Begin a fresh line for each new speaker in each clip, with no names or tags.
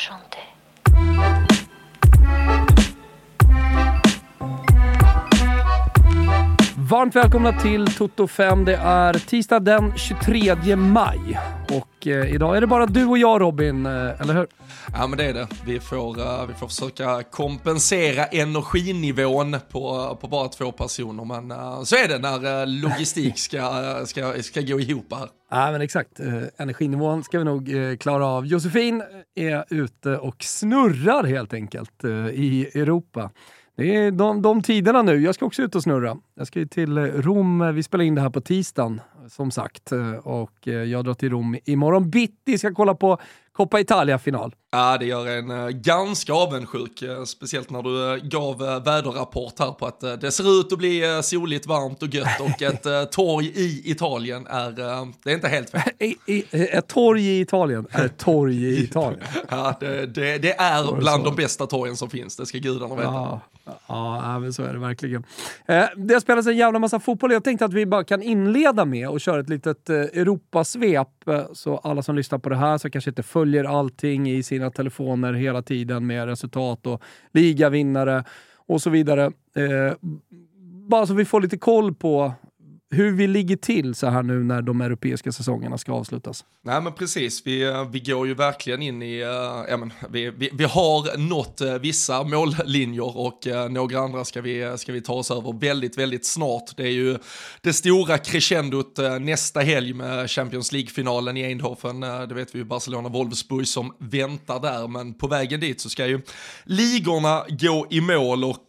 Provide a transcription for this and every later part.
chanter.
Varmt välkomna till Toto 5. Det är tisdag den 23 maj och eh, idag är det bara du och jag Robin, eh, eller hur?
Ja men det är det. Vi får, uh, vi får försöka kompensera energinivån på, på bara två personer. Men uh, så är det när uh, logistik ska, ska, ska gå ihop här.
Ja men exakt. Energinivån ska vi nog klara av. Josefin är ute och snurrar helt enkelt i Europa. Det är de, de tiderna nu. Jag ska också ut och snurra. Jag ska ju till Rom. Vi spelar in det här på tisdagen, som sagt. Och jag drar till Rom imorgon bitti. Ska kolla på Coppa Italia-final.
Ja, det gör en uh, ganska avundsjuk, speciellt när du gav väderrapport här på att det ser ut att bli soligt, varmt och gött och ett torg i Italien är, det är inte helt fel.
Ett torg i Italien är ett torg i Italien.
ja, det, det, det är bland de bästa torgen som finns, det ska gudarna veta.
Ja, ja men så är det verkligen. Eh, det har spelats en jävla massa fotboll. Jag tänkte att vi bara kan inleda med och köra ett litet eh, Europasvep eh, så alla som lyssnar på det här så kanske inte följer allting i sina telefoner hela tiden med resultat och ligavinnare och så vidare. Eh, bara så vi får lite koll på hur vi ligger till så här nu när de europeiska säsongerna ska avslutas.
Nej men precis, vi, eh, vi går ju verkligen in i, äh, men, vi, vi, vi har nått äh, vissa mållinjer och äh, några andra ska vi, ska vi ta oss över väldigt, väldigt snart. Det är ju det stora crescendot nästa helg med Champions League-finalen i Eindhoven. det vet vi ju Barcelona-Wolfsburg som väntar där, men på vägen dit så ska ju ligorna gå i mål och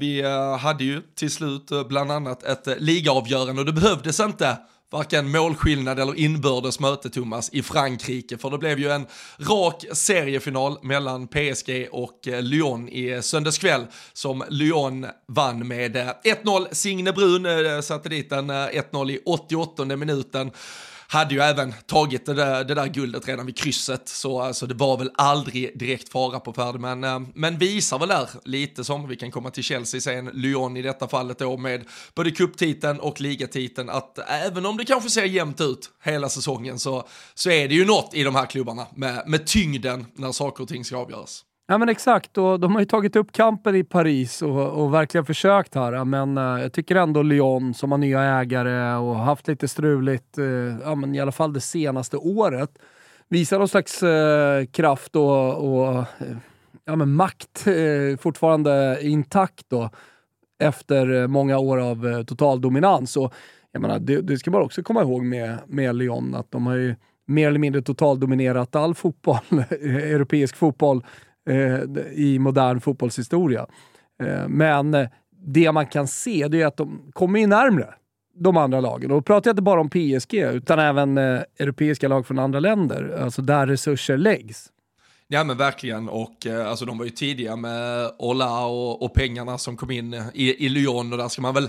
vi hade ju till slut bland annat ett ligaavgörande och det behövdes inte varken målskillnad eller inbördes möte Thomas i Frankrike för det blev ju en rak seriefinal mellan PSG och eh, Lyon i söndagskväll som Lyon vann med eh, 1-0. Signe Brun eh, satte dit en 1-0 i 88 minuten hade ju även tagit det där, det där guldet redan vid krysset, så alltså, det var väl aldrig direkt fara på färd, men, eh, men visar väl där lite som, vi kan komma till Chelsea sen, Lyon i detta fallet då med både kupptiteln och ligatiteln, att även om det kanske ser jämnt ut hela säsongen så, så är det ju något i de här klubbarna med, med tyngden när saker och ting ska avgöras.
Ja men exakt, och de har ju tagit upp kampen i Paris och, och verkligen försökt här. Men uh, jag tycker ändå Lyon som har nya ägare och haft lite struligt, uh, ja, men i alla fall det senaste året, visar någon slags uh, kraft och, och ja, men makt fortfarande intakt då, efter många år av total dominans. Och, jag menar, det, det ska man också komma ihåg med, med Lyon, att de har ju mer eller mindre totaldominerat all fotboll, europeisk fotboll Eh, i modern fotbollshistoria. Eh, men eh, det man kan se det är att de kommer ju närmre de andra lagen. Och då pratar jag inte bara om PSG, utan även eh, europeiska lag från andra länder, alltså där resurser läggs.
Ja men verkligen och eh, alltså de var ju tidiga med Ola och, och pengarna som kom in eh, i, i Lyon och där ska man väl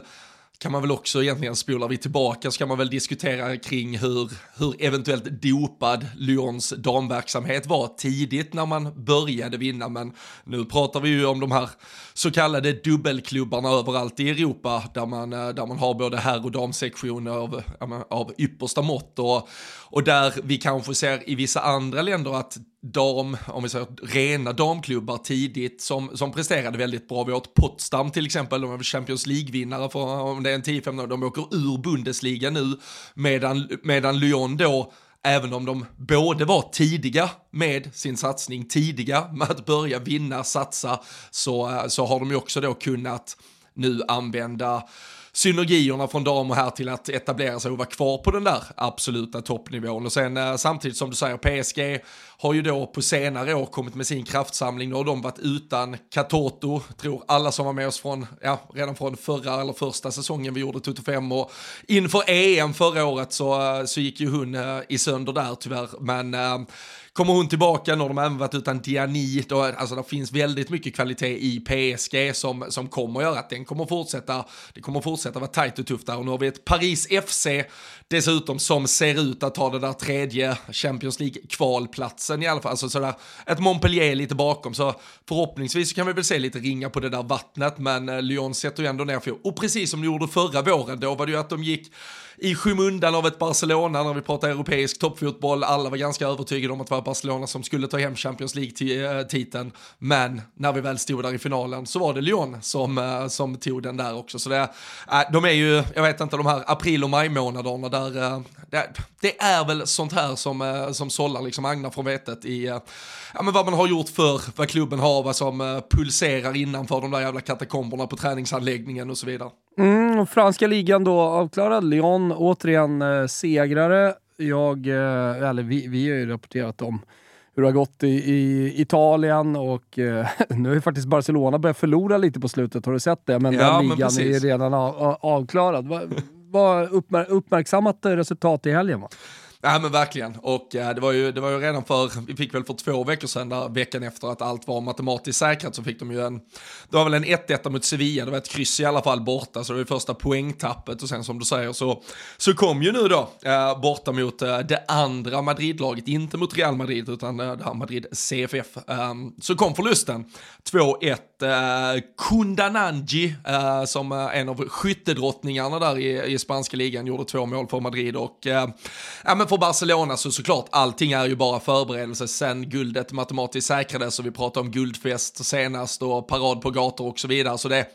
kan man väl också egentligen, spolar vi tillbaka, så kan man väl diskutera kring hur, hur eventuellt dopad Lyons damverksamhet var tidigt när man började vinna, men nu pratar vi ju om de här så kallade dubbelklubbarna överallt i Europa, där man, eh, där man har både herr och damsektioner av, av yppersta mått. Och, och där vi kanske ser i vissa andra länder att dam, om vi säger rena damklubbar tidigt som, som presterade väldigt bra. Vi har ett Potsdam till exempel, de är Champions League-vinnare för om det är en 10-15 år, de åker ur Bundesliga nu, medan, medan Lyon då även om de både var tidiga med sin satsning, tidiga med att börja vinna, satsa, så, eh, så har de ju också då kunnat nu använda synergierna från damer här till att etablera sig och vara kvar på den där absoluta toppnivån. Och sen eh, samtidigt som du säger, PSG har ju då på senare år kommit med sin kraftsamling. Nu har de varit utan Katoto, tror alla som var med oss från, ja, redan från förra eller första säsongen vi gjorde Toto 5 och inför EM förra året så, eh, så gick ju hon eh, i sönder där tyvärr. Men eh, Kommer hon tillbaka, nu har de även varit utan Diani, då, alltså det finns väldigt mycket kvalitet i PSG som, som kommer göra att den kommer fortsätta, det kommer fortsätta vara tajt och tufft där och nu har vi ett Paris FC dessutom som ser ut att ta det där tredje Champions League-kvalplatsen i alla fall, alltså sådär ett Montpellier lite bakom, så förhoppningsvis kan vi väl se lite ringa på det där vattnet, men eh, Lyon sätter ju ändå ner för och precis som de gjorde förra våren, då var det ju att de gick i skymundan av ett Barcelona när vi pratar europeisk toppfotboll. Alla var ganska övertygade om att det var Barcelona som skulle ta hem Champions League-titeln. Men när vi väl stod där i finalen så var det Lyon som, eh, som tog den där också. Så det, eh, de är ju, jag vet inte, de här april och maj månaderna där, eh, det, det, är väl sånt här som, som sållar liksom agnar från vetet i ja, men vad man har gjort för vad klubben har, vad som pulserar innanför de där jävla katakomberna på träningsanläggningen och så vidare.
Mm, franska ligan då avklarad. Lyon återigen eh, segrare. Jag, eh, eller vi, vi har ju rapporterat om hur det har gått i, i Italien och eh, nu har ju faktiskt Barcelona börjat förlora lite på slutet, har du sett det? Men ja, den ligan är redan av, avklarad. Vad va, uppmär, uppmärksammat resultat i helgen va?
Ja men verkligen, och äh, det, var ju, det var ju redan för, vi fick väl för två veckor sedan, där, veckan efter att allt var matematiskt säkrat, så fick de ju en, det var väl en 1-1 mot Sevilla, det var ett kryss i alla fall borta, så det var ju första poängtappet och sen som du säger så, så kom ju nu då äh, borta mot äh, det andra Madridlaget inte mot Real Madrid utan äh, det här Madrid CFF, ehm, så kom förlusten, 2-1, äh, Kundananji äh, som en av skyttedrottningarna där i, i spanska ligan gjorde två mål för Madrid och ja men för Barcelona så såklart, allting är ju bara förberedelse sen guldet matematiskt säkrades och vi pratade om guldfest senast och parad på gator och så vidare. Så det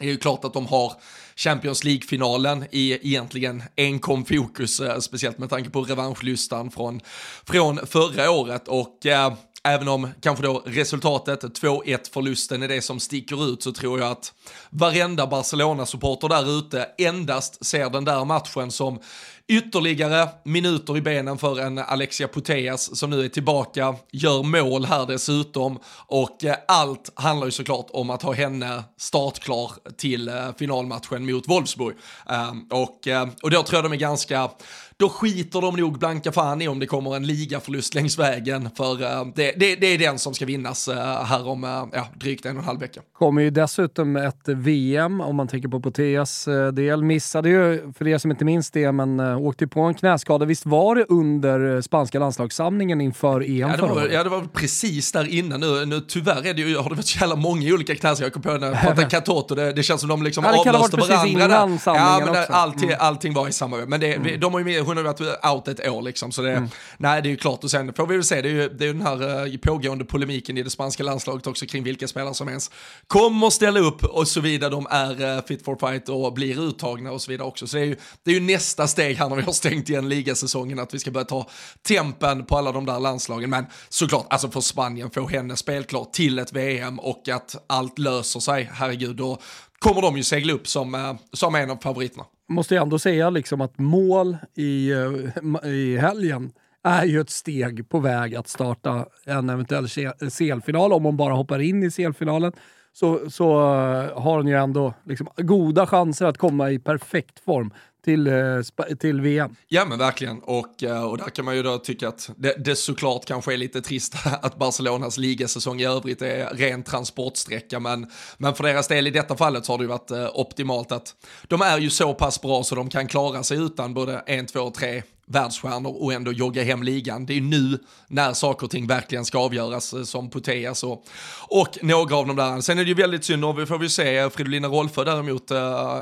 är ju klart att de har Champions League-finalen i egentligen enkom fokus, eh, speciellt med tanke på revanschlustan från, från förra året. Och eh, även om kanske då resultatet, 2-1 förlusten är det som sticker ut så tror jag att varenda Barcelona-supporter där ute endast ser den där matchen som Ytterligare minuter i benen för en Alexia Putellas som nu är tillbaka, gör mål här dessutom och eh, allt handlar ju såklart om att ha henne startklar till eh, finalmatchen mot Wolfsburg. Ehm, och, eh, och då tror jag de är ganska då skiter de nog blanka fan i om det kommer en ligaförlust längs vägen. För uh, det, det, det, är den som ska vinnas uh, här om uh, ja, drygt en och en halv vecka.
kommer ju dessutom ett VM om man tänker på Poteas del. Missade ju, för er som inte minns det, men åkte på en knäskada. Visst var det under spanska landslagssamlingen inför EM
ja, det var, Ja, det var precis där innan. Nu, nu tyvärr är det ju, har det varit så jävla många olika knäskador. Jag kom på när jag Katoto, det, det känns som de liksom ja, avlöste varandra. Där. Ja, men där, allting, mm. allting var i samma. Men det, mm. de har ju med, hon har varit out ett år liksom. Så det, mm. nej, det är ju klart. Och sen får vi väl se, det är ju, det är ju den här uh, pågående polemiken i det spanska landslaget också kring vilka spelare som ens kommer ställa upp och så vidare de är uh, fit for fight och blir uttagna och så vidare också. Så det är ju, det är ju nästa steg här när vi har stängt igen ligasäsongen, att vi ska börja ta tempen på alla de där landslagen. Men såklart, alltså för Spanien, få henne spelklar till ett VM och att allt löser sig, herregud, då kommer de ju segla upp som, uh, som en av favoriterna
måste jag ändå säga liksom att mål i, eh, i helgen är ju ett steg på väg att starta en eventuell CL-final. Om hon bara hoppar in i CL-finalen så, så eh, har hon ju ändå liksom goda chanser att komma i perfekt form till, eh, till VM.
Ja men verkligen, och, eh, och där kan man ju då tycka att det, det såklart kanske är lite trist att Barcelonas ligasäsong i övrigt är ren transportsträcka, men, men för deras del i detta fallet så har det ju varit eh, optimalt att de är ju så pass bra så de kan klara sig utan både en, två, tre världsstjärnor och ändå jogga hem ligan. Det är nu när saker och ting verkligen ska avgöras eh, som Puteas och, och några av de där. Sen är det ju väldigt synd, och vi får vi se, Fridolina Rolfö däremot eh,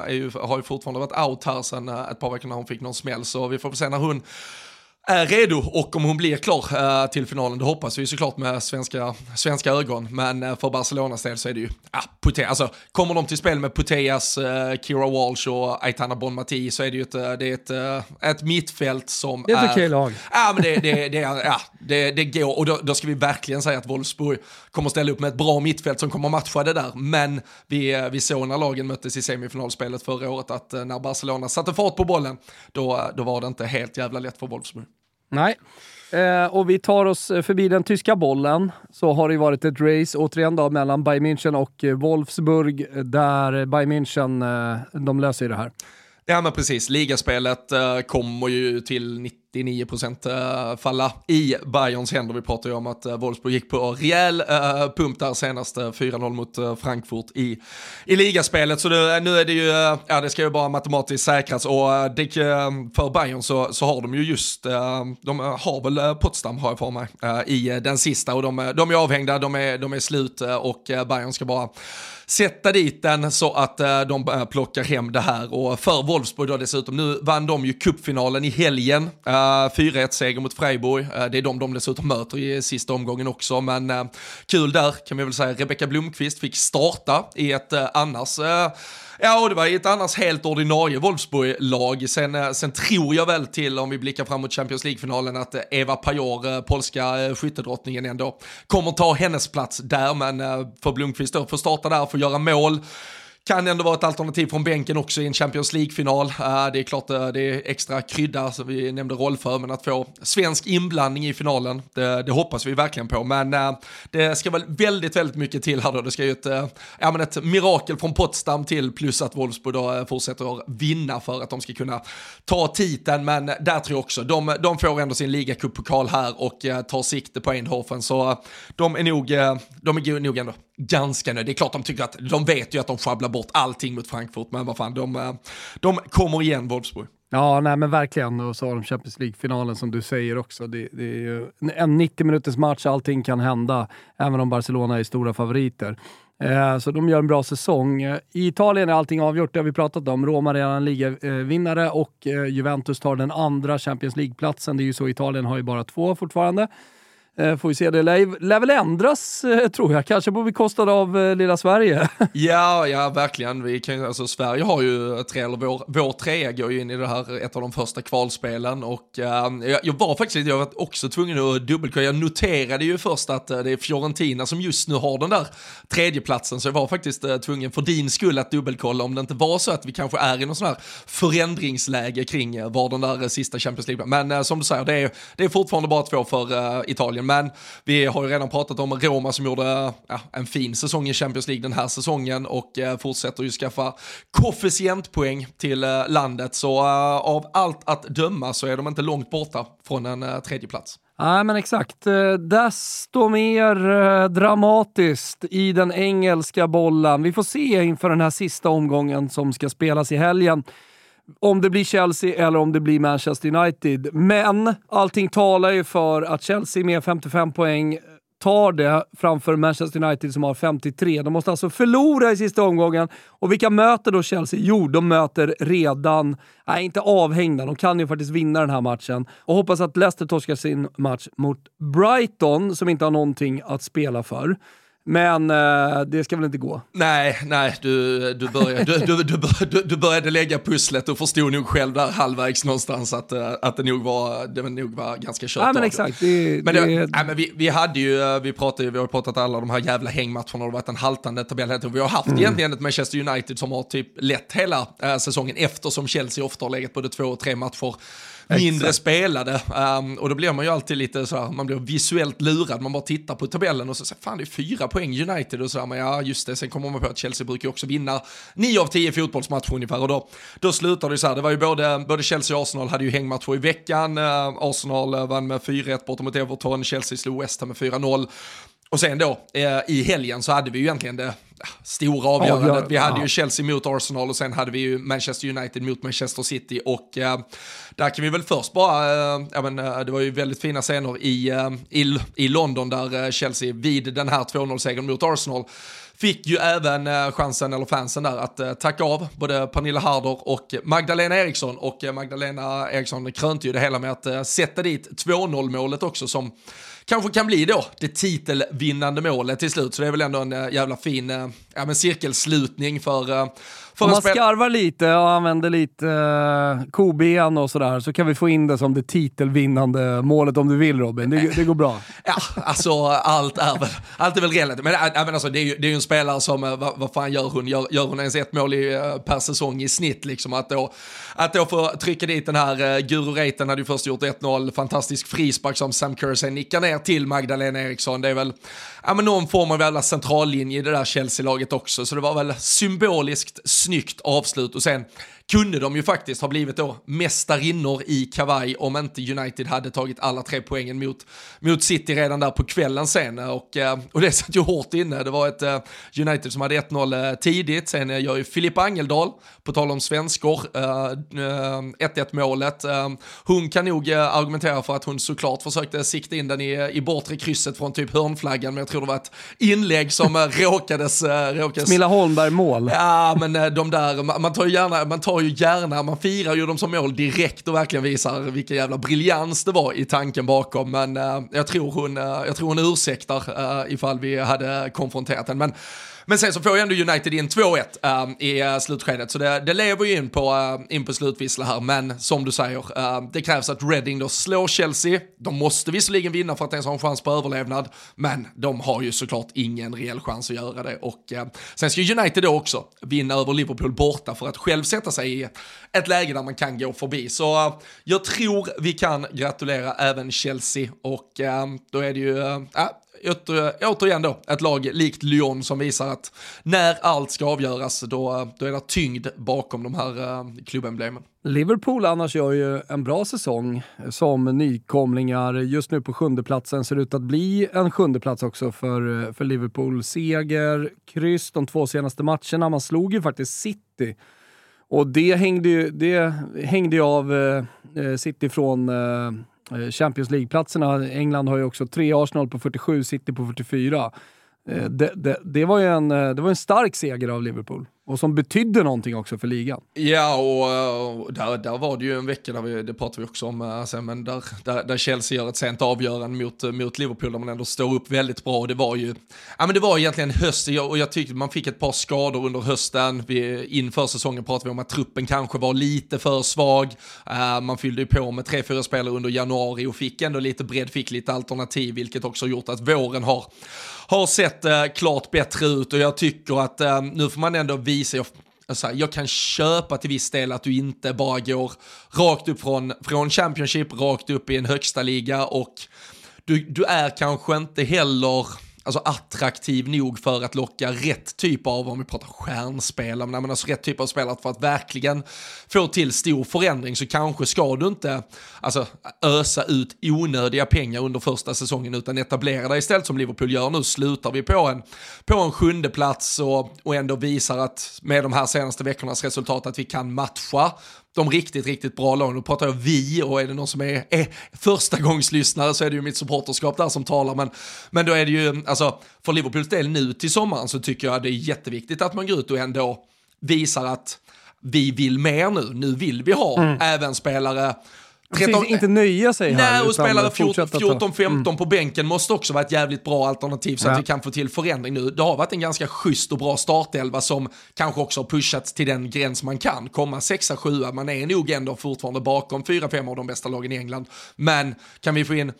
ju, har ju fortfarande varit out här sen eh, ett par veckor när hon fick någon smäll, så vi får se när hon är redo och om hon blir klar äh, till finalen, det hoppas vi såklart med svenska, svenska ögon. Men äh, för Barcelonas del så är det ju, ja, Putea, alltså kommer de till spel med Puteas, äh, Kira Walsh och Aitana Bonmati så är det ju ett, det är ett, ett mittfält som
är... Det är ett okej lag.
Ja, men det, det, det, ja, det, det går och då, då, ska vi verkligen säga att Wolfsburg kommer ställa upp med ett bra mittfält som kommer matcha det där. Men vi, vi såg när lagen möttes i semifinalspelet förra året att när Barcelona satte fart på bollen, då, då var det inte helt jävla lätt för Wolfsburg.
Nej. Eh, och vi tar oss eh, förbi den tyska bollen. Så har det varit ett race återigen då mellan Bayern München och eh, Wolfsburg eh, där Bayern München, eh, de löser ju det här.
Ja men precis, ligaspelet eh, kommer ju till 90 99% eh, falla i Bayerns händer. Vi pratade ju om att eh, Wolfsburg gick på rejäl eh, pump där senast, 4-0 mot Frankfurt i, i ligaspelet. Så det, nu är det ju, ja det ska ju bara matematiskt säkras och det, för Bayern så, så har de ju just, de har väl Potsdam har jag för mig, i den sista och de, de är avhängda, de är, de är slut och Bayern ska bara sätta dit den så att de plockar hem det här. Och för Wolfsburg då dessutom, nu vann de ju cupfinalen i helgen. 4-1-seger mot Freiburg. Eh, det är de de dessutom möter i sista omgången också. Men eh, kul där kan vi väl säga. Rebecka Blomqvist fick starta i ett eh, annars Ja, och det var ett annars helt ordinarie Wolfsburg-lag. Sen, sen tror jag väl till, om vi blickar fram mot Champions League-finalen, att Eva Pajor, polska skyttedrottningen, ändå kommer ta hennes plats där. Men för Blomqvist då, få starta där, få göra mål kan ändå vara ett alternativ från bänken också i en Champions League-final. Eh, det är klart eh, det är extra krydda, som vi nämnde roll för, men att få svensk inblandning i finalen, det, det hoppas vi verkligen på. Men eh, det ska väl väldigt, väldigt mycket till här då. Det ska ju ett, ja, men ett mirakel från Potsdam till, plus att Wolfsburg då fortsätter att vinna för att de ska kunna ta titeln. Men där tror jag också, de, de får ändå sin ligacuppokal här och tar sikte på Eindhoven, så de är nog, de är nog ändå ganska nöjda. Det är klart de tycker att, de vet ju att de sjabblar bort allting mot Frankfurt, men vad fan, de, eh, de kommer igen Wolfsburg.
Ja, nej men verkligen. Och så har de Champions League-finalen som du säger också. Det, det är ju en 90 minuters match, allting kan hända, även om Barcelona är stora favoriter. Eh, så de gör en bra säsong. Eh, I Italien är allting avgjort, det har vi pratat om. Roma är redan ligavinnare och eh, Juventus tar den andra Champions League-platsen. Det är ju så, Italien har ju bara två fortfarande. Eh, får vi se, det lär, lär väl ändras eh, tror jag, kanske på bekostnad av eh, lilla Sverige.
ja, ja verkligen. Vi kan, alltså, Sverige har ju eh, tre, eller vår, vår trea går ju in i det här, eh, ett av de första kvalspelen och uh, jag, jag, var faktiskt, jag var också tvungen att dubbelkolla, jag noterade ju först att eh, det är Fiorentina som just nu har den där tredjeplatsen, så jag var faktiskt uh, tvungen för din skull att dubbelkolla om det inte var så att vi kanske är i någon sån här förändringsläge kring var den där sista Champions League, men som du säger, det är, det är fortfarande bara två för Italien men vi har ju redan pratat om Roma som gjorde ja, en fin säsong i Champions League den här säsongen och eh, fortsätter ju skaffa koefficientpoäng till eh, landet. Så eh, av allt att döma så är de inte långt borta från en eh, tredje plats.
Nej, men exakt. Eh, Desto mer eh, dramatiskt i den engelska bollen. Vi får se inför den här sista omgången som ska spelas i helgen om det blir Chelsea eller om det blir Manchester United. Men allting talar ju för att Chelsea med 55 poäng tar det framför Manchester United som har 53. De måste alltså förlora i sista omgången. Och vilka möter då Chelsea? Jo, de möter redan, nej inte avhängda, de kan ju faktiskt vinna den här matchen. Och hoppas att Leicester torskar sin match mot Brighton som inte har någonting att spela för. Men eh, det ska väl inte gå?
Nej, nej, du, du, började, du, du, du, du, började lägga pusslet och förstod nog själv där halvvägs någonstans att, eh, att det, nog var, det nog var ganska kört.
Ja, men exakt. Det,
men, det, det... Nej, men vi, vi hade ju, eh, vi, pratade, vi har pratat alla de här jävla hängmatcherna, det har varit en haltande tabell. Vi har haft mm. egentligen ett Manchester United som har typ lett hela äh, säsongen eftersom Chelsea ofta har legat både två och tre matcher mindre Exakt. spelade. Um, och då blir man ju alltid lite så här, man blir visuellt lurad, man bara tittar på tabellen och så säger fan det är fyra poäng United. Och så här, men ja just det, sen kommer man på att Chelsea brukar ju också vinna nio av tio fotbollsmatcher ungefär. Och då, då slutar det så här, det var ju både, både Chelsea och Arsenal hade ju hängmatcher i veckan, uh, Arsenal vann med 4-1 borta mot Everton, Chelsea slog West Ham med 4-0. Och sen då, eh, i helgen så hade vi ju egentligen det stora avgörandet. Vi hade ju Chelsea mot Arsenal och sen hade vi ju Manchester United mot Manchester City och eh, där kan vi väl först bara, eh, ja, men, eh, det var ju väldigt fina scener i, eh, i, i London där eh, Chelsea vid den här 2-0-segern mot Arsenal fick ju även chansen, eller fansen där, att tacka av både Pernilla Harder och Magdalena Eriksson. Och Magdalena Eriksson krönte ju det hela med att sätta dit 2-0 målet också som kanske kan bli då det titelvinnande målet till slut. Så det är väl ändå en eh, jävla fin eh, ja, men cirkelslutning för eh,
om man skarvar lite och använder lite uh, koben och sådär så kan vi få in det som det titelvinnande målet om du vill Robin. Det, det går bra.
ja, alltså allt är väl, allt är väl relativt. Men, äh, men alltså, det, är ju, det är ju en spelare som, uh, vad, vad fan gör hon? Gör, gör hon ens ett mål i, uh, per säsong i snitt? Liksom, att, då, att då få trycka dit den här uh, Guru Reiten hade ju först gjort 1-0, fantastisk frispark som Sam Kerr sen nickar ner till Magdalena Eriksson. Det är väl ja, men någon form av jävla centrallinje i det där Chelsea-laget också, så det var väl symboliskt snyggt avslut och sen kunde de ju faktiskt ha blivit då mästarinnor i kavaj om inte United hade tagit alla tre poängen mot, mot City redan där på kvällen sen. Och, eh, och det satt ju hårt inne. Det var ett eh, United som hade 1-0 tidigt, sen gör ju Filippa Angeldal, på tal om svenskor, 1-1 målet. Hon kan nog argumentera för att hon såklart försökte sikta in den i, i bortre krysset från typ hörnflaggan, men jag tror det var ett inlägg som råkades... råkades...
Smilla Holmberg-mål.
Ja, men de där, man tar ju gärna, man tar ju gärna, man firar ju dem som mål direkt och verkligen visar vilken jävla briljans det var i tanken bakom. Men eh, jag, tror hon, eh, jag tror hon ursäktar eh, ifall vi hade konfronterat henne. Men men sen så får ju ändå United in 2-1 uh, ehm, i uh, slutskedet, så det, det lever ju in på, uh, in på slutvissla här. Men som du säger, uh, det krävs att Reading då slår Chelsea. De måste visserligen vinna för att ens ha en chans på överlevnad, men de har ju såklart ingen reell chans att göra det. Och sen ska United då också vinna över Liverpool borta för att själv sätta sig i ett läge där man kan gå förbi. Så eh, jag tror vi kan gratulera även Chelsea och då är det ju, eh, återigen då, ett lag likt Lyon som visar att när allt ska avgöras, då, då är det tyngd bakom de här uh, klubbemblemen.
Liverpool annars gör ju en bra säsong eh, som nykomlingar. Just nu på sjundeplatsen ser det ut att bli en sjundeplats också för, eh, för Liverpool. Seger, kryss de två senaste matcherna. Man slog ju faktiskt City. Och det hängde ju, det hängde ju av eh, City från Eh, Eh, Champions League-platserna. England har ju också tre Arsenal på 47, City på 44. Eh, det, det, det, var ju en, eh, det var en stark seger av Liverpool och som betydde någonting också för ligan.
Ja, och, där, där var det ju en vecka, där vi, det pratade vi också om, eh, alltså, men där, där, där, Chelsea gör ett sent avgörande mot, eh, mot Liverpool, där man ändå står upp väldigt bra. Och det var ju, ja men det var egentligen höst, och jag tyckte man fick ett par skador under hösten. Vi, inför säsongen pratade vi om att truppen kanske var lite för svag. Uh, man fyllde ju på med tre, fyra spelare under januari och fick ändå lite bredd, fick lite alternativ, vilket också gjort att våren har har sett uh, klart bättre ut och jag tycker att uh, nu får man ändå visa, jag, alltså, jag kan köpa till viss del att du inte bara går rakt upp från, från Championship, rakt upp i en högsta liga och du, du är kanske inte heller alltså attraktiv nog för att locka rätt typ av, om vi pratar stjärnspelare, men alltså rätt typ av spelare för att verkligen få till stor förändring så kanske ska du inte alltså, ösa ut onödiga pengar under första säsongen utan etablera dig istället som Liverpool gör nu. Slutar vi på en, på en sjunde plats och, och ändå visar att med de här senaste veckornas resultat att vi kan matcha de riktigt, riktigt bra lagen. Nu pratar jag vi och är det någon som är, är första gångslyssnare så är det ju mitt supporterskap där som talar. Men, men då är det ju, alltså för Liverpools del nu till sommaren så tycker jag det är jätteviktigt att man går ut och ändå visar att vi vill mer nu. Nu vill vi ha mm. även spelare
13, inte nöja sig
här. Nej, och spelare 14-15 mm. på bänken måste också vara ett jävligt bra alternativ så ja. att vi kan få till förändring nu. Det har varit en ganska schysst och bra startelva som kanske också har pushats till den gräns man kan. Komma 6-7, man är nog ändå fortfarande bakom 4-5 av de bästa lagen i England. Men kan vi få in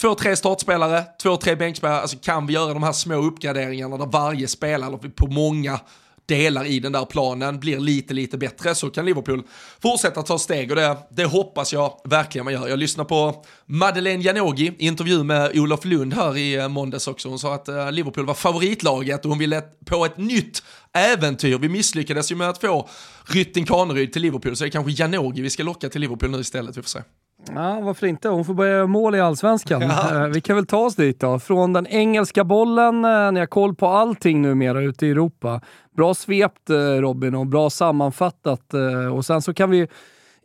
två, tre startspelare, två, tre bänkspelare, alltså kan vi göra de här små uppgraderingarna där varje spelare på många delar i den där planen blir lite, lite bättre så kan Liverpool fortsätta ta steg och det, det hoppas jag verkligen man gör. Jag lyssnar på Madeleine Janogy, intervju med Olof Lund här i eh, måndags också. Hon sa att eh, Liverpool var favoritlaget och hon ville på ett nytt äventyr. Vi misslyckades ju med att få Rytting Kaneryd till Liverpool så det är kanske Janogy vi ska locka till Liverpool nu istället, vi får se.
Ja, varför inte? Hon får börja göra mål i allsvenskan. Ja. Eh, vi kan väl ta oss dit då. Från den engelska bollen, ni har koll på allting numera ute i Europa. Bra svept eh, Robin och bra sammanfattat. Eh, och sen så kan vi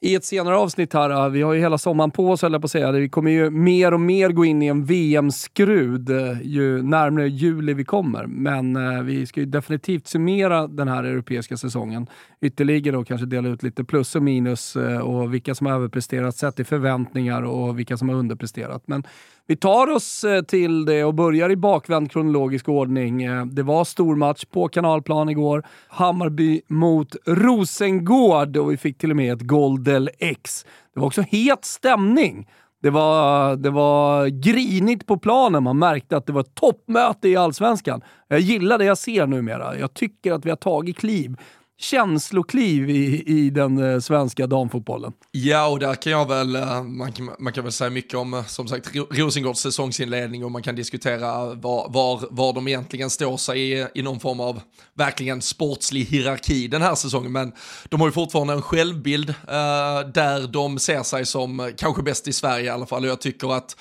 i ett senare avsnitt här, eh, vi har ju hela sommaren på oss höll jag på att säga, vi kommer ju mer och mer gå in i en VM-skrud eh, ju närmare juli vi kommer. Men eh, vi ska ju definitivt summera den här europeiska säsongen ytterligare och kanske dela ut lite plus och minus och vilka som har överpresterat sett i förväntningar och vilka som har underpresterat. Men vi tar oss eh, till det och börjar i bakvänd kronologisk ordning. Eh, det var stormatch på kanalplan igår. Hammarby mot Rosengård och vi fick till och med ett Goldel X. Det var också het stämning. Det var, det var grinigt på planen. Man märkte att det var ett toppmöte i Allsvenskan. Jag gillar det jag ser numera. Jag tycker att vi har tagit kliv känslokliv i, i den eh, svenska damfotbollen.
Ja, och där kan jag väl, eh, man kan, man kan väl säga mycket om, eh, som sagt, Rosengårds säsongsinledning och man kan diskutera var, var, var de egentligen står sig i, i någon form av verkligen sportslig hierarki den här säsongen. Men de har ju fortfarande en självbild eh, där de ser sig som kanske bäst i Sverige i alla fall och jag tycker att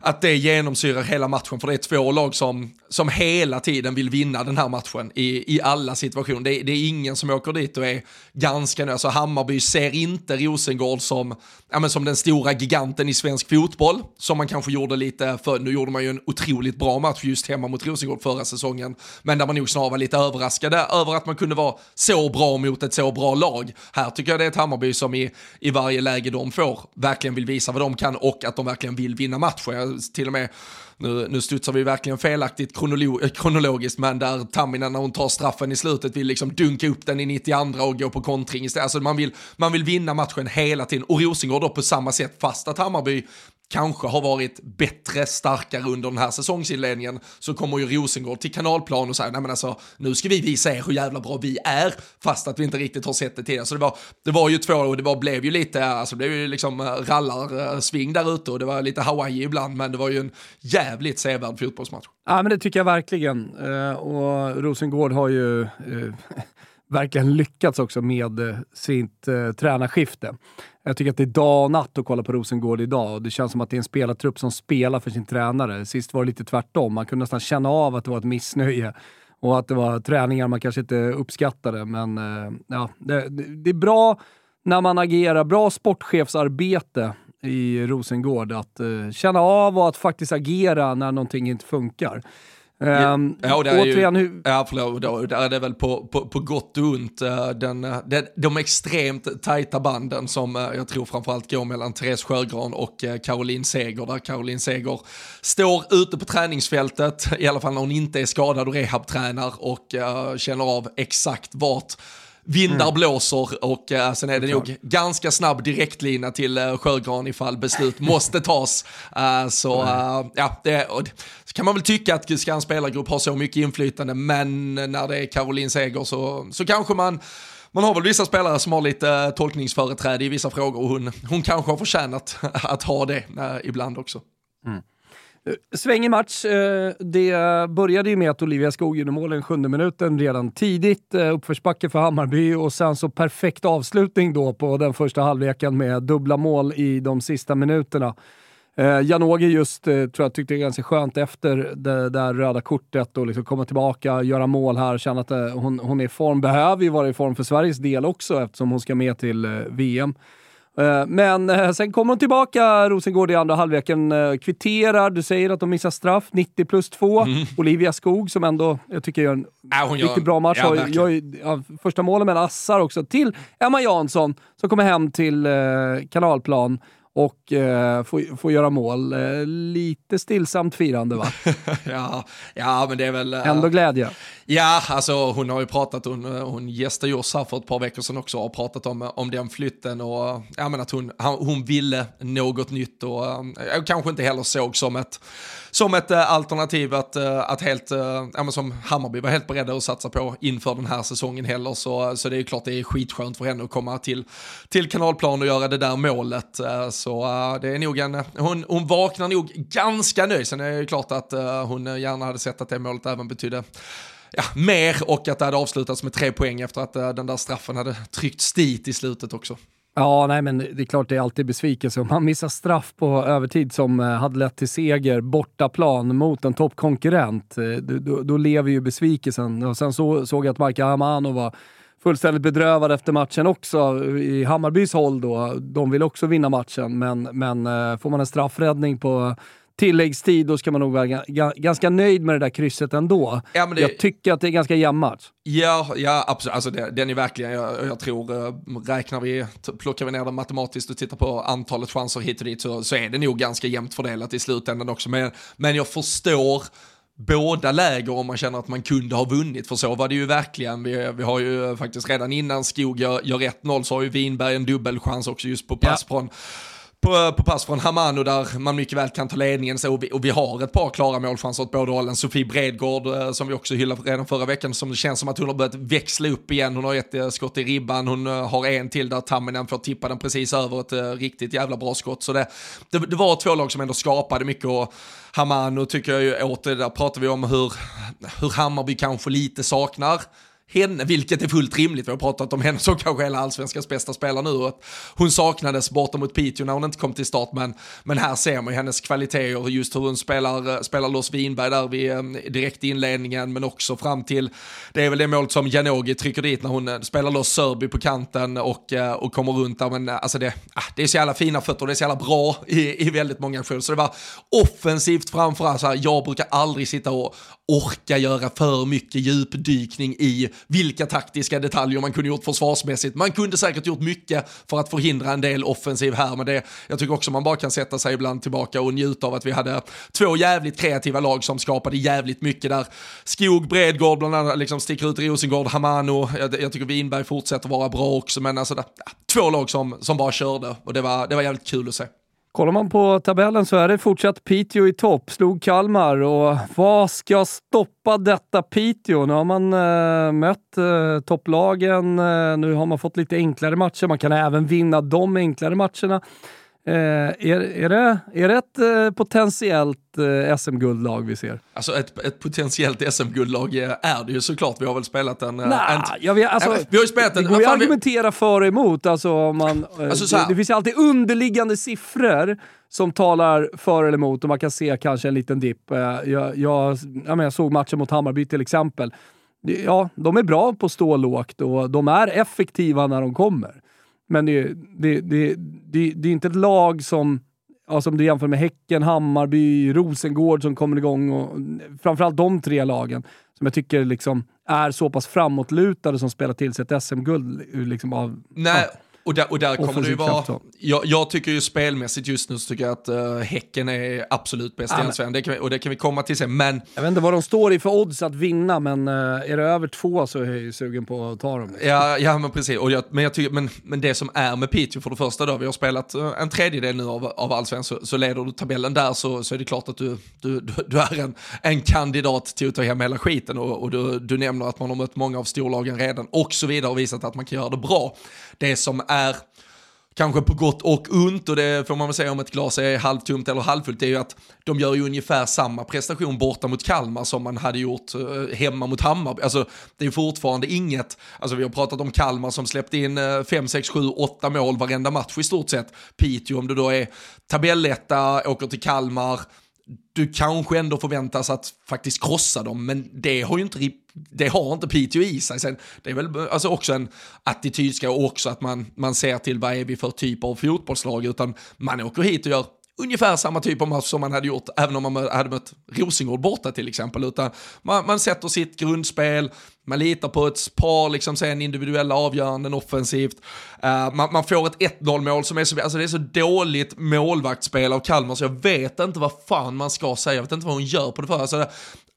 att det genomsyrar hela matchen, för det är två lag som, som hela tiden vill vinna den här matchen i, i alla situationer. Det, det är ingen som åker dit och är ganska nöjd. Alltså Hammarby ser inte Rosengård som, ja, men som den stora giganten i svensk fotboll, som man kanske gjorde lite för, nu gjorde man ju en otroligt bra match just hemma mot Rosengård förra säsongen, men där man nog snarare var lite överraskade över att man kunde vara så bra mot ett så bra lag. Här tycker jag det är ett Hammarby som i, i varje läge de får verkligen vill visa vad de kan och att de verkligen vill vinna matchen till och med nu, nu studsar vi verkligen felaktigt kronolo eh, kronologiskt, men där Tamminen när hon tar straffen i slutet vill liksom dunka upp den i 92 och gå på kontring istället. Alltså man vill, man vill vinna matchen hela tiden. Och Rosengård då på samma sätt, fast att Hammarby kanske har varit bättre, starkare under den här säsongsinledningen, så kommer ju Rosengård till kanalplan och säger, nej men alltså, nu ska vi visa er hur jävla bra vi är, fast att vi inte riktigt har sett det tidigare. Så det var, det var ju två, och det var, blev ju lite, alltså det blev ju liksom eh, rallarsving eh, där ute och det var lite Hawaii ibland, men det var ju en jävligt sevärd fotbollsmatch.
Ja men det tycker jag verkligen. Eh, och Rosengård har ju verkligen lyckats också med sitt tränarskifte. Jag tycker att det är dag och natt att kolla på Rosengård idag och det känns som att det är en spelartrupp som spelar för sin tränare. Sist var det lite tvärtom. Man kunde nästan känna av att det var ett missnöje och att det var träningar man kanske inte uppskattade. Men eh, ja, det, det är bra när man agerar, bra sportchefsarbete i Rosengård. Att eh, känna av och att faktiskt agera när någonting inte funkar. Um, ja, det är återigen,
ju, hur... ja, förlåt, där är det väl på, på, på gott och ont eh, den, eh, den, de extremt tajta banden som eh, jag tror framförallt går mellan Therese Sjögran och Caroline Seger, där Caroline Seger står ute på träningsfältet, i alla fall när hon inte är skadad och rehabtränar och uh, känner av exakt vart vindar mm. blåser och uh, sen är det nog ganska snabb direktlina till uh, Sjögran ifall beslut måste tas. Uh, så uh, ja, det, så kan man väl tycka att ska en spelargrupp ha så mycket inflytande, men när det är Caroline Seger så, så kanske man man har väl vissa spelare som har lite tolkningsföreträde i vissa frågor och hon, hon kanske har förtjänat att ha det ibland också. Mm.
Svängig match. Eh, det började ju med att Olivia Skog gjorde mål den sjunde minuten redan tidigt. Eh, uppförsbacke för Hammarby och sen så perfekt avslutning då på den första halvleken med dubbla mål i de sista minuterna. Eh, Janogy just, tror jag, tyckte det var ganska skönt efter det där röda kortet och liksom komma tillbaka, göra mål här, känna att hon, hon är i form. Behöver ju vara i form för Sveriges del också eftersom hon ska med till VM. Eh, men eh, sen kommer de tillbaka, Rosengård, i andra halvleken. Eh, kvitterar, du säger att de missar straff, 90 plus 2. Mm. Olivia Skog som ändå, jag tycker gör en ja, riktigt gör, bra match. Ja, jag, ja, första målen med assar också till Emma Jansson som kommer hem till kanalplan och eh, får, får göra mål. Eh, lite stillsamt firande va?
ja, ja, men det är väl...
Eh, Ändå glädje.
Ja, alltså hon har ju pratat, hon, hon gästade oss här för ett par veckor sedan också och pratat om, om den flytten och ja, men att hon, hon ville något nytt och äh, kanske inte heller såg som ett, som ett äh, alternativ att, att helt, ja, men som Hammarby var helt beredda att satsa på inför den här säsongen heller så, så det är klart det är skitskönt för henne att komma till, till kanalplan och göra det där målet. Så eh, det är nog en, hon, hon vaknar nog ganska nöjd. Sen är det klart att eh, hon gärna hade sett att det målet även betydde ja, mer och att det hade avslutats med tre poäng efter att eh, den där straffen hade tryckts dit i slutet också.
Ja, nej men det är klart det är alltid besvikelse om man missar straff på övertid som hade lett till seger bortaplan mot en toppkonkurrent. Då, då, då lever ju besvikelsen. Och sen så, såg jag att Marka Amano var fullständigt bedrövad efter matchen också i Hammarbys håll då. De vill också vinna matchen, men, men eh, får man en straffräddning på tilläggstid, då ska man nog vara ganska nöjd med det där krysset ändå. Ja, det... Jag tycker att det är ganska jämn match.
Ja, ja absolut. Alltså det, den är verkligen, jag, jag, tror, eh, räknar vi, plockar vi ner det matematiskt och tittar på antalet chanser hit och dit så, så är det nog ganska jämnt fördelat i slutändan också. Men, men jag förstår båda läger om man känner att man kunde ha vunnit, för så var det ju verkligen. Vi, vi har ju faktiskt redan innan Skog gör, gör 1-0 så har ju Winberg en dubbelchans också just på pass ja på, på pass från Hamano där man mycket väl kan ta ledningen så, och, vi, och vi har ett par klara målchanser åt båda hållen. Sofie Bredgård eh, som vi också hyllade redan förra veckan som det känns som att hon har börjat växla upp igen. Hon har ett eh, skott i ribban, hon eh, har en till där Tamminen får tippa den precis över ett eh, riktigt jävla bra skott. Så det, det, det var två lag som ändå skapade mycket och Hamano tycker jag ju åter, där pratar vi om hur, hur Hammarby kanske lite saknar henne, vilket är fullt rimligt. Vi har pratat om henne som kanske hela allsvenskans bästa spelare nu. Att hon saknades borta mot Piteå när hon inte kom till start, men, men här ser man ju hennes kvaliteter, och just hur hon spelar, spelar loss Winberg där vid eh, direkt inledningen, men också fram till, det är väl det målet som Janogy trycker dit när hon eh, spelar loss Sörby på kanten och, eh, och kommer runt där. Men eh, alltså det, ah, det är så jävla fina fötter det är så jävla bra i, i väldigt många aktioner. Så det var offensivt framförallt. Så här, jag brukar aldrig sitta och orka göra för mycket djupdykning i vilka taktiska detaljer man kunde gjort försvarsmässigt. Man kunde säkert gjort mycket för att förhindra en del offensiv här, men det, jag tycker också man bara kan sätta sig ibland tillbaka och njuta av att vi hade två jävligt kreativa lag som skapade jävligt mycket där. Skog, Bredgård bland annat, liksom sticker ut Rosengård, Hamano, jag, jag tycker Winberg fortsätter vara bra också, men alltså, två lag som, som bara körde och det var, det var jävligt kul att se.
Kollar man på tabellen så är det fortsatt Piteå i topp, slog Kalmar och vad ska stoppa detta Piteå? Nu har man eh, mött eh, topplagen, eh, nu har man fått lite enklare matcher, man kan även vinna de enklare matcherna. Eh, är, är, det, är det ett eh, potentiellt eh, SM-guldlag vi ser?
Alltså ett, ett potentiellt SM-guldlag är det ju såklart. Vi har väl spelat en...
Nah,
en
jag vet, alltså,
vi har ju spelat en...
Det går ju att argumentera för och emot. Alltså, man, alltså, det, det, finns ju alltid underliggande siffror som talar för eller emot och man kan se kanske en liten dipp. Jag, jag, jag, jag såg matchen mot Hammarby till exempel. Ja, de är bra på att stå lågt och de är effektiva när de kommer. Men det, det, det, det, det är inte ett lag som, ja, som du jämför med Häcken, Hammarby, Rosengård som kommer igång. Och, framförallt de tre lagen som jag tycker liksom är så pass framåtlutade som spelar till sig ett SM-guld. Liksom av,
Nej, ja. Och där, och där kommer det ju vara, jag, jag, tycker ju spelmässigt just nu så tycker jag att uh, Häcken är absolut bäst ja, i Allsvenskan, och det kan vi komma till sen, men...
Jag vet inte vad de står i för odds att vinna, men uh, är det över två så är jag ju sugen på att ta dem.
Liksom. Ja, ja, men precis. Och jag, men, jag tycker, men, men det som är med Piteå för det första då, vi har spelat uh, en tredjedel nu av, av Allsvenskan, så, så leder du tabellen där så, så är det klart att du, du, du, du är en, en kandidat till att ta hem hela skiten och, och du, du nämner att man har mött många av storlagen redan och så vidare och visat att man kan göra det bra. Det som är kanske på gott och ont och det får man väl säga om ett glas är halvtomt eller halvfullt, det är ju att de gör ju ungefär samma prestation borta mot Kalmar som man hade gjort eh, hemma mot Hammarby. Alltså det är fortfarande inget, alltså vi har pratat om Kalmar som släppte in 5, 6, 7, 8 mål varenda match i stort sett. Piteå om du då är tabelletta, åker till Kalmar, du kanske ändå förväntas att faktiskt krossa dem, men det har ju inte, det har inte Piteå i sig. Sen, det är väl alltså också en attitydska och också att man, man ser till vad är vi för typ av fotbollslag, utan man åker hit och gör ungefär samma typ av match som man hade gjort även om man hade mött Rosengård borta till exempel. Utan man, man sätter sitt grundspel, man litar på ett par liksom, sen individuella avgöranden offensivt. Uh, man, man, får ett 1-0 mål som är så, alltså det är så dåligt målvaktsspel av Kalmar så jag vet inte vad fan man ska säga. Jag vet inte vad hon gör på det för. Alltså,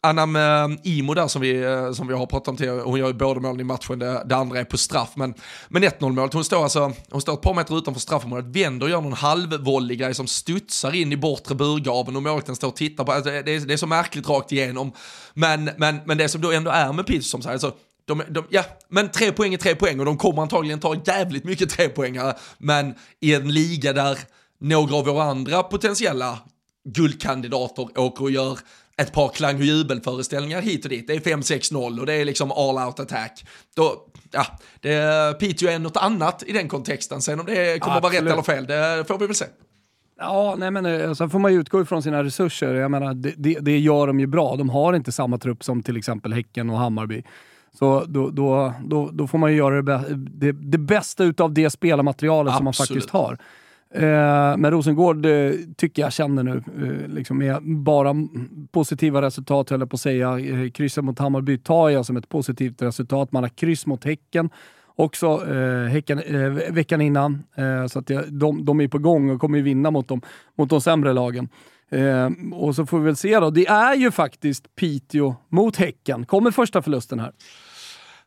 Anam Imo där som vi, eh, som vi har pratat om tidigare, hon gör ju båda målen i matchen, det, det andra är på straff. Men, men 1-0 målet, hon står alltså, hon står ett par meter utanför straffområdet, vänder och gör någon halvvolley grej som studsar in i bortre burgaven och målvakten står och tittar på, alltså, det, är, det är så märkligt rakt igenom. Men, men, men det som då ändå är med Pitch som sagt, alltså, de, de, ja, men tre poäng är tre poäng och de kommer antagligen ta jävligt mycket trepoängare. Men i en liga där några av våra andra potentiella guldkandidater åker och gör ett par klang och jubelföreställningar hit och dit. Det är 5-6-0 och det är liksom all out attack. Då, ja, det, Piteå är något annat i den kontexten. Sen om det kommer att vara rätt eller fel, det får vi väl se.
Ja, nej men eh, sen får man ju utgå ifrån sina resurser. Jag menar, det, det, det, gör de ju bra. De har inte samma trupp som till exempel Häcken och Hammarby. Så då, då, då, då får man ju göra det, det, det bästa utav det spelarmaterialet Absolut. som man faktiskt har. Eh, men Rosengård eh, tycker jag känner nu, eh, liksom med bara positiva resultat höll jag på att säga. Krysset mot Hammarby tar jag som ett positivt resultat. Man har kryss mot Häcken också eh, häcken, eh, veckan innan. Eh, så att de, de är på gång och kommer ju vinna mot de, mot de sämre lagen. Och så får vi väl se då. Det är ju faktiskt Piteå mot Häcken. Kommer första förlusten här?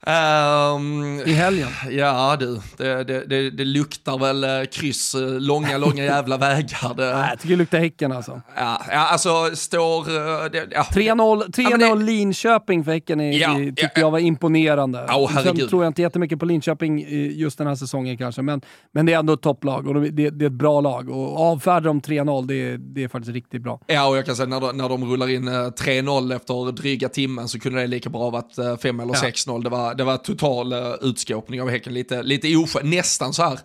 Um,
I helgen?
Ja du, det, det, det, det luktar väl eh, kryss, eh, långa, långa jävla vägar. Det,
Nej, jag tycker det luktar Häcken alltså.
Ja, ja alltså står... eh, ja.
3-0 3-0
Ja, det-
Linköping för Häcken är,
Ja,
i- tycker
ja,
jag var imponerande.
Ja,
Sen tror jag inte jättemycket på Linköping just den här säsongen kanske, men, men det är ändå ett topplag och de- det, det är ett bra lag. Och avfärdar de 3-0, det, det är faktiskt riktigt bra.
Ja, och jag kan säga när de, när de rullar in eh, 3-0 efter dryga timmen så kunde det lika bra varit eh, 5 eller
Ja.
6-0. Det var, det var total eh, utskåpning av Häcken, lite, lite oskönt, nästan så här.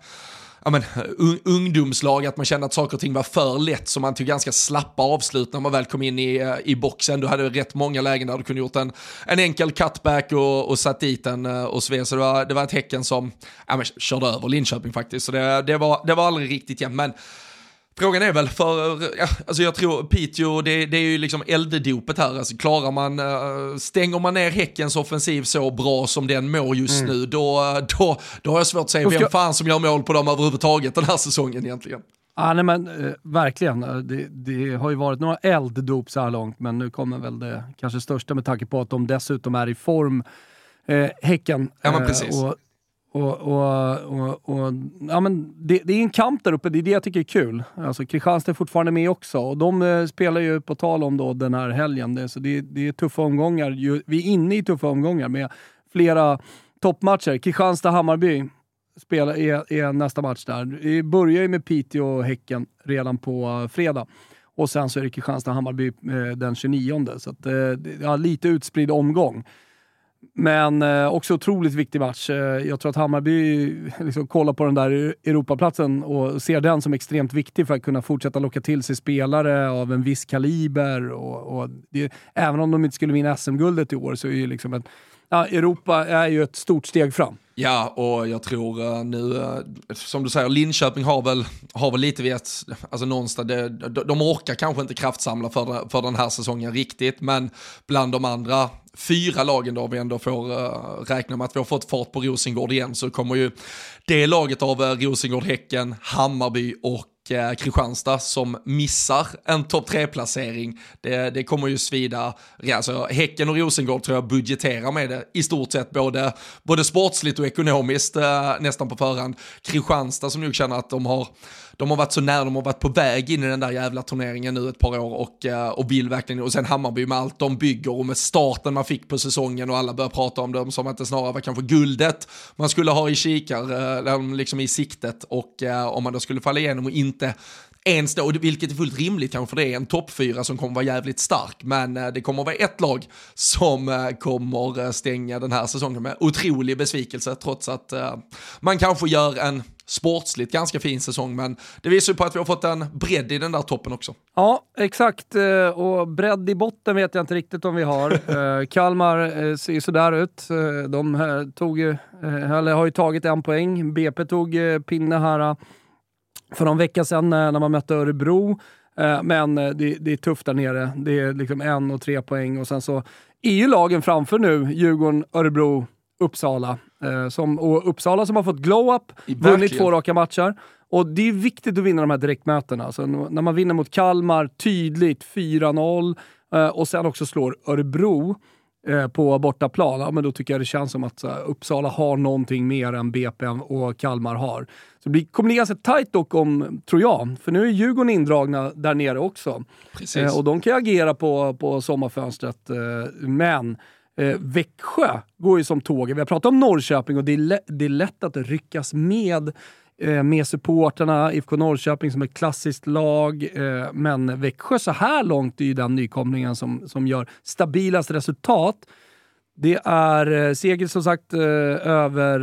Ja, men, un, ungdomslag, att man kände att saker och ting var för lätt, så man tog ganska slappa avslut när man väl kom in i, eh, i boxen. Du hade rätt många lägen där du kunde gjort en, en enkel cutback och, och satt dit den eh, och så vidare. Så det var, det var ett Häcken som ja, men, körde över Linköping faktiskt. Så det, det, var, det var aldrig riktigt jämnt. Men Frågan är väl för, ja, alltså jag tror Piteå, det, det är ju liksom elddopet här. Alltså klarar man, eh, stänger man ner Häckens offensiv så bra som den mår just nu, då, då, då har jag svårt att säga
ska-
vem fan som gör mål på dem överhuvudtaget den här säsongen egentligen.
Ja, nej, men eh, verkligen. Eh, Det, det har ju varit några elddop så här långt, men nu kommer väl det kanske största med tanke på att de dessutom är i form, eh, Häcken.
Ja, men
Eh,
precis.
och, och, och, och, och, ja, men det, det är en kamp där uppe, det är det jag tycker är kul. Alltså, Kristianstad är fortfarande med också och de eh, spelar ju på tal om då den här helgen. Det, så det, det är tuffa omgångar. Ju, vi är inne i tuffa omgångar med flera toppmatcher. Kristianstad-Hammarby spelar, är, är nästa match där. Vi börjar ju med Piteå och Häcken redan på fredag. Och sen så är det Kristianstad-Hammarby eh, den 29. Så att, eh, ja, lite utspridd omgång. Men eh, också otroligt viktig match. Eh, jag tror att Hammarby eh, liksom, kollar på den där e- Europaplatsen och ser den som extremt viktig för att kunna fortsätta locka till sig spelare av en viss kaliber. Och, och det, även om de inte skulle vinna SM-guldet i år så är ju liksom ett, ja, Europa är ju ett stort steg fram.
Ja, och jag tror eh, nu, eh, som du säger, Linköping har väl, har väl lite vet, alltså någonstans, det, de, de orkar kanske inte kraftsamla för, den- för den här säsongen riktigt, men bland de andra fyra lagen då vi ändå får uh, räkna med att vi har fått fart på Rosengård igen, så kommer ju det laget av uh, Rosengård, Häcken, Hammarby och eh, Kristianstad som missar en topp 3-placering. Det, det kommer ju svida. Alltså, häcken och Rosengård tror jag budgeterar med det i stort sett både, både sportsligt och ekonomiskt eh, nästan på förhand. Kristianstad som nog känner att de har, de har varit så nära, de har varit på väg in i den där jävla turneringen nu ett par år och, eh, och vill verkligen, och sen Hammarby med allt de bygger och med starten man fick på säsongen och alla börjar prata om dem som att det snarare var kanske guldet man skulle ha i kikar, eh, liksom i siktet och eh, om man då skulle falla igenom och inte ens då, vilket är fullt rimligt kanske för det är en topp fyra som kommer vara jävligt stark, men eh, det kommer vara ett lag som eh, kommer eh, stänga den här säsongen med otrolig besvikelse trots att man kanske gör en sportsligt ganska fin säsong, men det visar ju på att vi har fått en bredd i den där toppen också.
Ja, exakt. Och bredd i botten vet jag inte riktigt om vi har. Kalmar ser ju sådär ut. De tog eller har ju tagit en poäng. BP tog pinne här för någon vecka sedan eh, när man mötte Örebro. Eh, Men eh, det, det är tufft där nere. Det är liksom en och tre poäng och sen så är ju lagen framför nu, Djurgården, Örebro, Uppsala. Som, och Uppsala som har fått glow-up, vunnit två raka matcher. Och det är viktigt att vinna de här direktmötena. Alltså, när man vinner mot Kalmar tydligt 4-0 eh, och sen också slår Örebro eh, på bortaplan, ja, men då tycker jag det känns som att eh, Uppsala har någonting mer än BP och Kalmar har. Så det blir- kommer bli ganska tajt dock om, tror jag, för nu är Djurgården indragna där nere också.
Precis.
Eh, och de kan ju agera på, på sommarfönstret. Eh, men eh, Växjö går ju som tåget. Vi har pratat om Norrköping och det är, det är lätt att ryckas med Eh, med supporterna, IFK Norrköping som ett klassiskt lag. Eh, men Växjö så här långt är ju den nykomlingen som, som gör stabilast resultat. Det är eh, seger som sagt över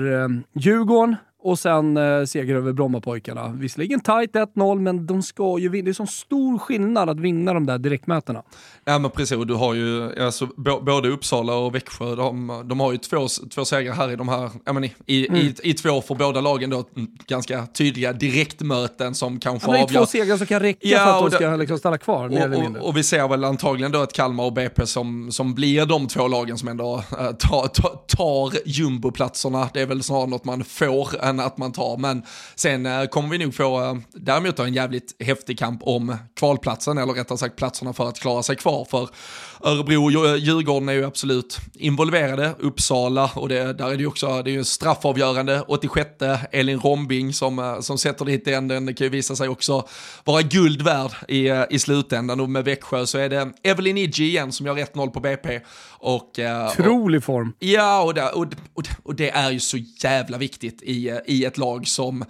Djurgården och sen eh, seger över Brommapojkarna. Visserligen tight 1-0, men de ska ju vinna. Det är så stor skillnad att vinna de där direktmötena.
Ja men precis, och du har ju alltså, både Uppsala och Växjö, de, de har ju två, två segrar här i de här, ja, men i, i,
Mm.
i, i två för båda lagen då, mm, ganska tydliga direktmöten som kanske
Ja, men det är
avgör.
två segrar som kan räcka
Ja,
för att de ska
det-
liksom stanna kvar,
Och, och, och vi ser väl antagligen då ett Kalmar och BP som, som blir de två lagen som ändå äh, tar, tar, tar jumboplatserna. Det är väl snarare något man får än att man tar. Men sen eh, kommer vi nog få eh, däremot däremot en jävligt häftig kamp om kvalplatsen, eller rättare sagt platserna för att klara sig kvar. För Örebro och Djurgården är ju absolut involverade, Uppsala och det, där är det ju också det är ju straffavgörande, 86 Elin Rombing som, som sätter dit den, den kan ju visa sig också vara guld värd i, i slutändan. Och med Växjö så är det Evelyn Idji igen som gör 1-0 på BP. Och,
Otrolig form.
Ja, och det, och, och, och det är ju så jävla viktigt i, i ett lag som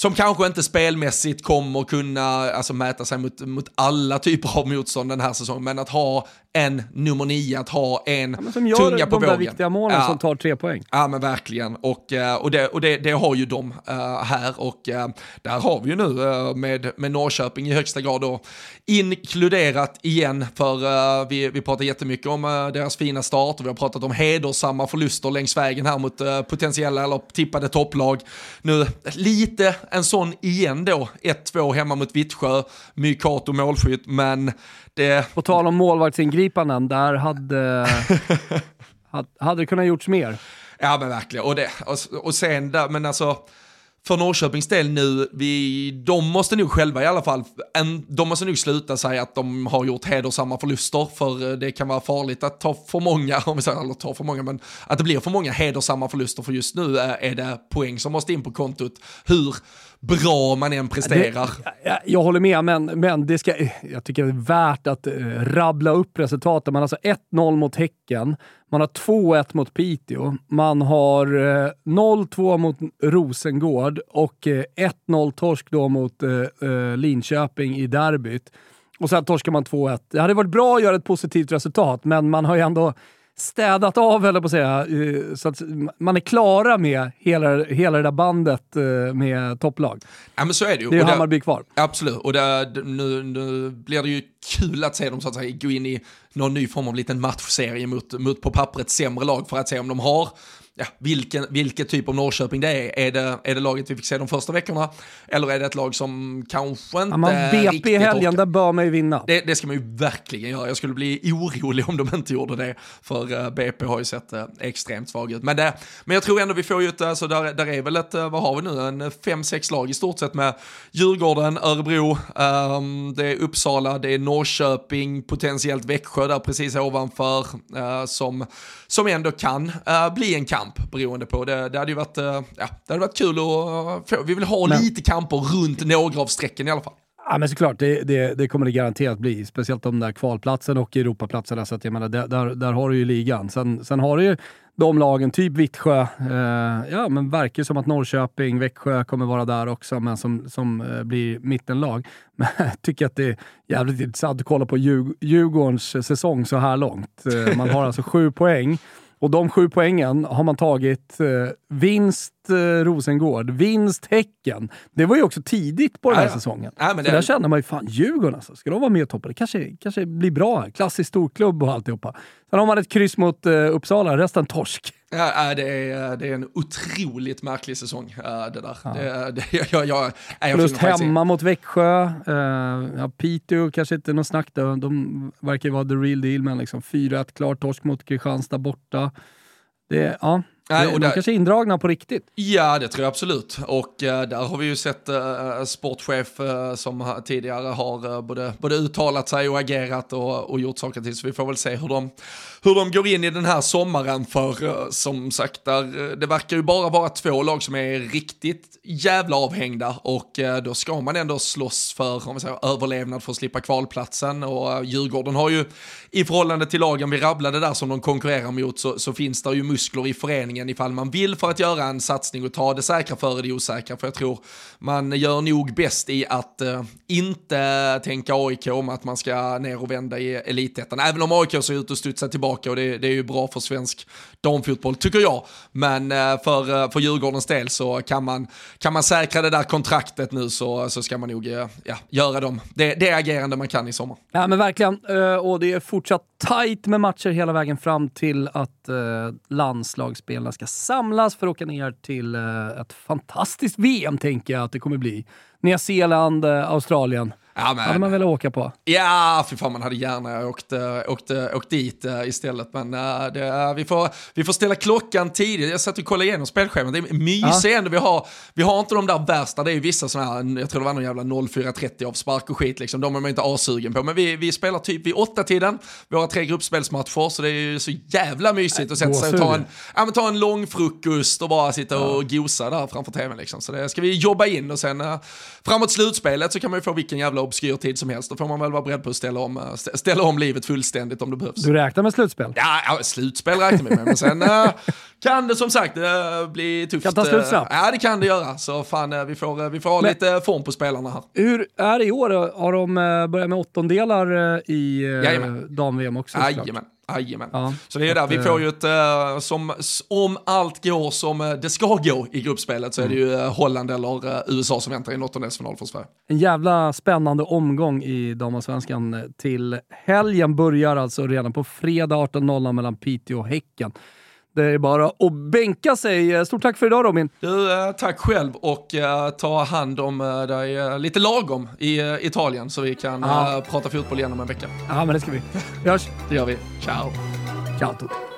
som kanske inte spelmässigt kommer kunna alltså, mäta sig mot, mot alla typer av motstånd den här säsongen, men att ha en nummer nio, att ha en ja, som gör tunga på
de
vågen.
där viktiga målen ja. som tar tre poäng.
Ja men verkligen, och, eh, och, det, och det, det har ju de uh, här och uh, där har vi ju nu med, med Norrköping i högsta grad då inkluderat igen, för vi, vi pratar jättemycket om deras fina start och vi har pratat om hedersamma förluster längs vägen här mot potentiella eller tippade topplag. Nu lite en sån igen då, 1-2 hemma mot Vittsjö, Mykato målskytt, men det...
På tal om målvaktsingripanden, där hade, hade det kunnat gjorts mer.
Ja men verkligen, och, det, och, och sen där, men alltså för Norrköpings del nu, vi, de måste nog själva i alla fall, en, de måste nog sluta säga att de har gjort hedersamma förluster, för det kan vara farligt att ta för många, om vi säger, eller ta för många, men att det blir för många hedersamma förluster, för just nu är det poäng som måste in på kontot. Hur bra man än presterar.
Det, jag, jag, håller med, men, men det ska, jag tycker det är värt att uh, rabbla upp resultaten. Man har alltså 1-0 mot Häcken, man har 2-1 mot Piteå, man har uh, eh, 0-2 mot Rosengård och uh, eh, 1-0 torsk då mot eh, eh, Linköping i derbyt. Och sen torskar man 2-1. Det hade varit bra att göra ett positivt resultat, men man har ju ändå städat av, eller på att säga, så att man är klara med hela, hela det där bandet eh, med topplag.
Ja men så är det ju.
Det är och Hammarby kvar.
Absolut, och det, nu, nu blir det ju kul att se dem så att säga gå in i någon ny form av liten matchserie mot, mot på pappret sämre lag för att se om de har ja, vilken, vilken typ av Norrköping det är. Är det, är det laget vi fick se de första veckorna? Eller är det ett lag som kanske inte ja, man BP
i helgen, där bör man ju vinna.
Det, det, ska man ju verkligen göra. Jag skulle bli orolig om de inte gjorde det. För uh, eh, BP har ju sett uh, extremt svag ut. Men, det, men jag tror ändå vi får ju ett, alltså där, där är väl ett, uh, vad har vi nu, en fem sex lag i stort sett med Djurgården, Örebro, um, det är Uppsala, det är Norrköping, potentiellt Växjö där precis ovanför som, som ändå kan bli en kamp kamp beroende på. Det, det hade ju varit, eh, ja, det hade varit kul att få. Vi vill ha men, lite kamper runt några av strecken i alla fall.
Ja, men såklart, det, det, det, kommer det garanterat bli. Speciellt de där kvalplatsen och Europaplatserna. Så att jag menar, där, där har du ju ligan. Sen, sen har du ju de lagen, typ Vittsjö. Eh, ja, men verkar som att Norrköping, Växjö kommer vara där också, men som, som eh, blir mittenlag. Men jag tycker att det är jävligt intressant att kolla på Djur, Djurgårdens säsong så här långt. Eh, man har alltså sju poäng. Och de sju poängen har man tagit eh, vinst Rosengård, vinst Häcken. Det var ju också tidigt på den här ja, säsongen. Ja, det... Så där kände man ju, fan Djurgården alltså, ska de vara med och toppa? Det kanske, kanske blir bra här. Klassisk storklubb och alltihopa. Sen har man ett kryss mot uh, Uppsala, resten torsk.
Ja, det är, det är en otroligt märklig säsong det där. Ja. Det, det, jag, jag, jag,
Förlust hemma mot Växjö. Uh, ja, Piteå kanske inte något snack då. De verkar ju vara the real deal, men liksom 4-1 klar torsk mot Kristianstad borta. Det, ja, Nej, och de där, kanske är indragna på riktigt.
Ja, det tror jag absolut. Och uh, där har vi ju sett uh, sportchef uh, som tidigare har både, både uttalat sig och agerat och, och gjort saker till. Så vi får väl se hur de, hur de går in i den här sommaren. För som sagt, där, det verkar ju bara vara två lag som är riktigt jävla avhängda. Och då ska man ändå slåss för om säger, överlevnad för att slippa kvalplatsen. Och Djurgården har ju i förhållande till lagen vi rabblade där som de konkurrerar mot så, så finns det ju muskler i föreningen satsningen ifall man vill för att göra en satsning och ta det säkra före det osäkra. För jag tror man gör nog bäst i att eh, inte tänka AIK om att man ska ner och vända i elitettan. Även om AIK ser ut att studsa tillbaka och det, det är ju bra för svensk damfotboll tycker jag. Men eh, för, eh, för Djurgårdens del så kan man, kan man säkra det där kontraktet nu så, så ska man nog eh, ja, göra dem. Det, det agerande man kan i sommar.
Ja men verkligen. Eh, och det är fortsatt tajt med matcher hela vägen fram till att landslagsspelarna spelarna ska samlas för att åka ner till eh, ett fantastiskt VM, tänker jag att det kommer bli. Nya Zeeland, eh, Australien. Ja, men... hade man velat åka på.
Ja, för fan man hade gärna åkt, åkt, åkt dit istället. Men det, vi, får, vi får ställa klockan tidigt. Jag satt och kollade igenom spelschemat. Det är mysigt ja. ändå. Vi har, vi har inte de där värsta, det är ju vissa sådana här, jag tror det var någon jävla 04.30 av spark och skit liksom. De är man inte asugen på. Men vi, vi spelar typ vid åtta tiden. Vi har tre gruppspelsmatcher, så det är ju så jävla mysigt att sätta sig och ta en, ja, men ta en lång frukost och bara sitta ja. och gosa där framför tvn liksom. Så det ska vi jobba in och sen framåt slutspelet så kan man ju få vilken jävla obskyr tid som helst. Då får man väl vara beredd på att ställa om, eh, ställa om livet fullständigt om det behövs.
Du räknar med slutspel?
Ja, slutspel räknar vi med, men sen äh, kan det som sagt äh, bli tufft.
Kan ta slut snabbt?
Ja, det kan det göra. Så fan, vi får, vi får ha men, lite form på spelarna här.
Hur är det i år? Har de börjat med åttondelar i dam-VM också?
Jajamän. Jajamän. Ja, så det är där, vi får ju ett, uh, som, om allt går som uh, det ska gå i gruppspelet så är det ju uh, Holland eller USA som väntar i en åttondelsfinal för Sverige.
En jävla spännande omgång i damallsvenskan till helgen börjar alltså redan på fredag 18.00 mellan Piteå och Häcken. Det är bara att bänka sig. Stort tack för idag Robin.
Du, eh, tack själv och uh, ta hand om uh, dig lite lagom i Italien så vi kan prata fotboll igen om en vecka.
Ja, men det ska vi. Vi hörs.
Det gör vi. Ciao.
Ciao.